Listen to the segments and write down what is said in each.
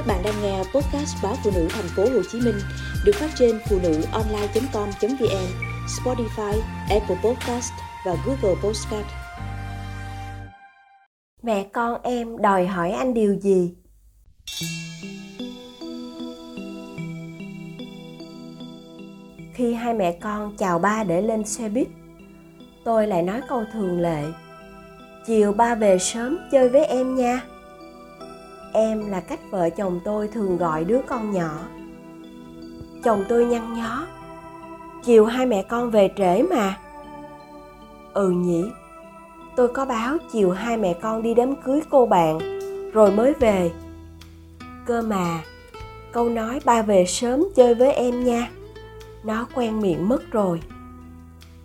Các bạn đang nghe podcast báo phụ nữ thành phố Hồ Chí Minh được phát trên phụ nữ online.com.vn, Spotify, Apple Podcast và Google Podcast. Mẹ con em đòi hỏi anh điều gì? Khi hai mẹ con chào ba để lên xe buýt, tôi lại nói câu thường lệ. Chiều ba về sớm chơi với em nha em là cách vợ chồng tôi thường gọi đứa con nhỏ. Chồng tôi nhăn nhó. Chiều hai mẹ con về trễ mà. Ừ nhỉ, tôi có báo chiều hai mẹ con đi đám cưới cô bạn, rồi mới về. Cơ mà, câu nói ba về sớm chơi với em nha. Nó quen miệng mất rồi.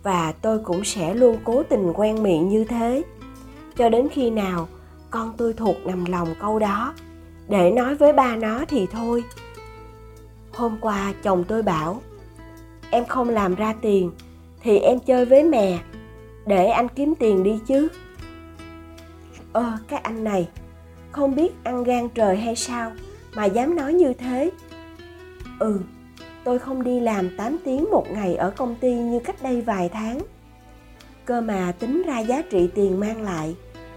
Và tôi cũng sẽ luôn cố tình quen miệng như thế. Cho đến khi nào con tôi thuộc nằm lòng câu đó để nói với ba nó thì thôi. Hôm qua chồng tôi bảo em không làm ra tiền thì em chơi với mẹ để anh kiếm tiền đi chứ. Ơ ờ, cái anh này không biết ăn gan trời hay sao mà dám nói như thế. Ừ tôi không đi làm 8 tiếng một ngày ở công ty như cách đây vài tháng. Cơ mà tính ra giá trị tiền mang lại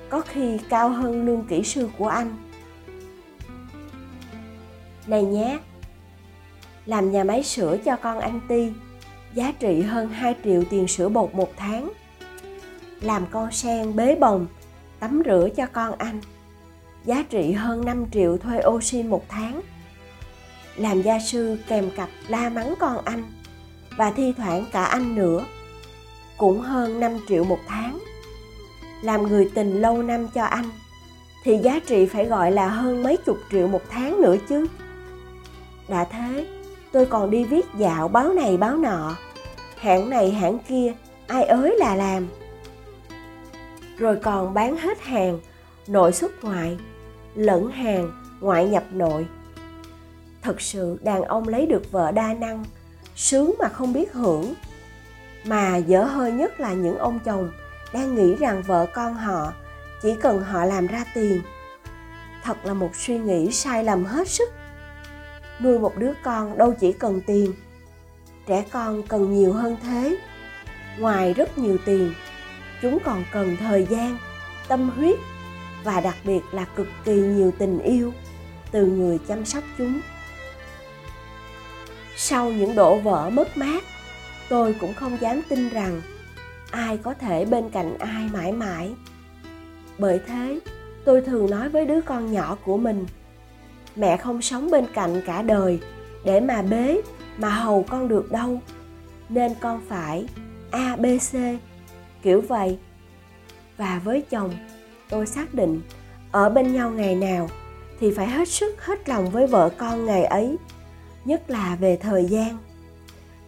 có khi cao hơn lương kỹ sư của anh này nhé, làm nhà máy sữa cho con anh ti, giá trị hơn 2 triệu tiền sữa bột một tháng. Làm con sen bế bồng, tắm rửa cho con anh giá trị hơn 5 triệu thuê oxy một tháng. Làm gia sư kèm cặp la mắng con anh và thi thoảng cả anh nữa, cũng hơn 5 triệu một tháng. Làm người tình lâu năm cho anh thì giá trị phải gọi là hơn mấy chục triệu một tháng nữa chứ đã thế, tôi còn đi viết dạo báo này báo nọ. Hãng này hãng kia, ai ới là làm. Rồi còn bán hết hàng, nội xuất ngoại, lẫn hàng, ngoại nhập nội. Thật sự đàn ông lấy được vợ đa năng, sướng mà không biết hưởng. Mà dở hơi nhất là những ông chồng đang nghĩ rằng vợ con họ chỉ cần họ làm ra tiền. Thật là một suy nghĩ sai lầm hết sức nuôi một đứa con đâu chỉ cần tiền. Trẻ con cần nhiều hơn thế. Ngoài rất nhiều tiền, chúng còn cần thời gian, tâm huyết và đặc biệt là cực kỳ nhiều tình yêu từ người chăm sóc chúng. Sau những đổ vỡ mất mát, tôi cũng không dám tin rằng ai có thể bên cạnh ai mãi mãi. Bởi thế, tôi thường nói với đứa con nhỏ của mình mẹ không sống bên cạnh cả đời để mà bế, mà hầu con được đâu. Nên con phải a, b, c, kiểu vậy. Và với chồng, tôi xác định ở bên nhau ngày nào thì phải hết sức hết lòng với vợ con ngày ấy, nhất là về thời gian.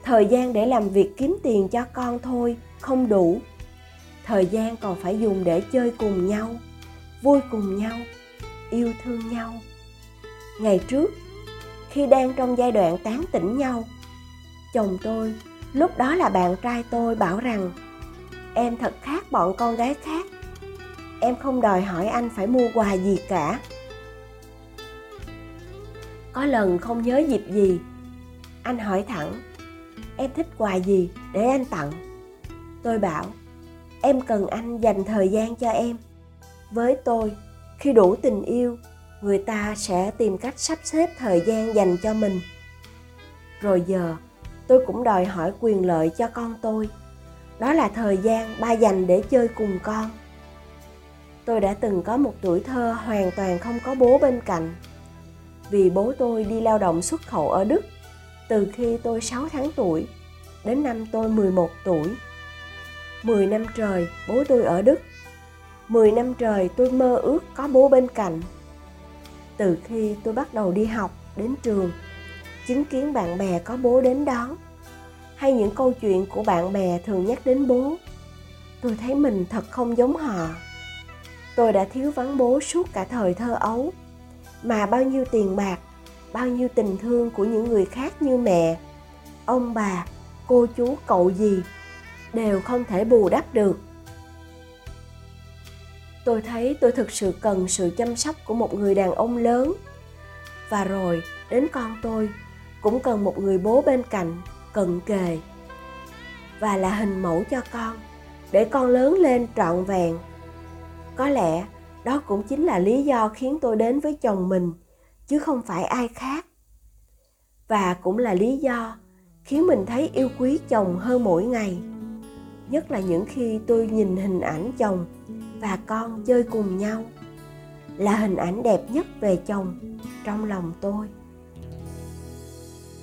Thời gian để làm việc kiếm tiền cho con thôi, không đủ. Thời gian còn phải dùng để chơi cùng nhau, vui cùng nhau, yêu thương nhau ngày trước, khi đang trong giai đoạn tán tỉnh nhau, chồng tôi, lúc đó là bạn trai tôi bảo rằng, em thật khác bọn con gái khác. Em không đòi hỏi anh phải mua quà gì cả. Có lần không nhớ dịp gì, anh hỏi thẳng, em thích quà gì để anh tặng? Tôi bảo, em cần anh dành thời gian cho em. Với tôi, khi đủ tình yêu người ta sẽ tìm cách sắp xếp thời gian dành cho mình. Rồi giờ, tôi cũng đòi hỏi quyền lợi cho con tôi. Đó là thời gian ba dành để chơi cùng con. Tôi đã từng có một tuổi thơ hoàn toàn không có bố bên cạnh. Vì bố tôi đi lao động xuất khẩu ở Đức từ khi tôi 6 tháng tuổi đến năm tôi 11 tuổi. 10 năm trời bố tôi ở Đức. 10 năm trời tôi mơ ước có bố bên cạnh từ khi tôi bắt đầu đi học đến trường. Chứng kiến bạn bè có bố đến đón, hay những câu chuyện của bạn bè thường nhắc đến bố, tôi thấy mình thật không giống họ. Tôi đã thiếu vắng bố suốt cả thời thơ ấu, mà bao nhiêu tiền bạc, bao nhiêu tình thương của những người khác như mẹ, ông bà, cô chú, cậu gì đều không thể bù đắp được tôi thấy tôi thực sự cần sự chăm sóc của một người đàn ông lớn. Và rồi, đến con tôi, cũng cần một người bố bên cạnh, cận kề. Và là hình mẫu cho con, để con lớn lên trọn vẹn. Có lẽ, đó cũng chính là lý do khiến tôi đến với chồng mình, chứ không phải ai khác. Và cũng là lý do khiến mình thấy yêu quý chồng hơn mỗi ngày. Nhất là những khi tôi nhìn hình ảnh chồng và con chơi cùng nhau là hình ảnh đẹp nhất về chồng trong lòng tôi.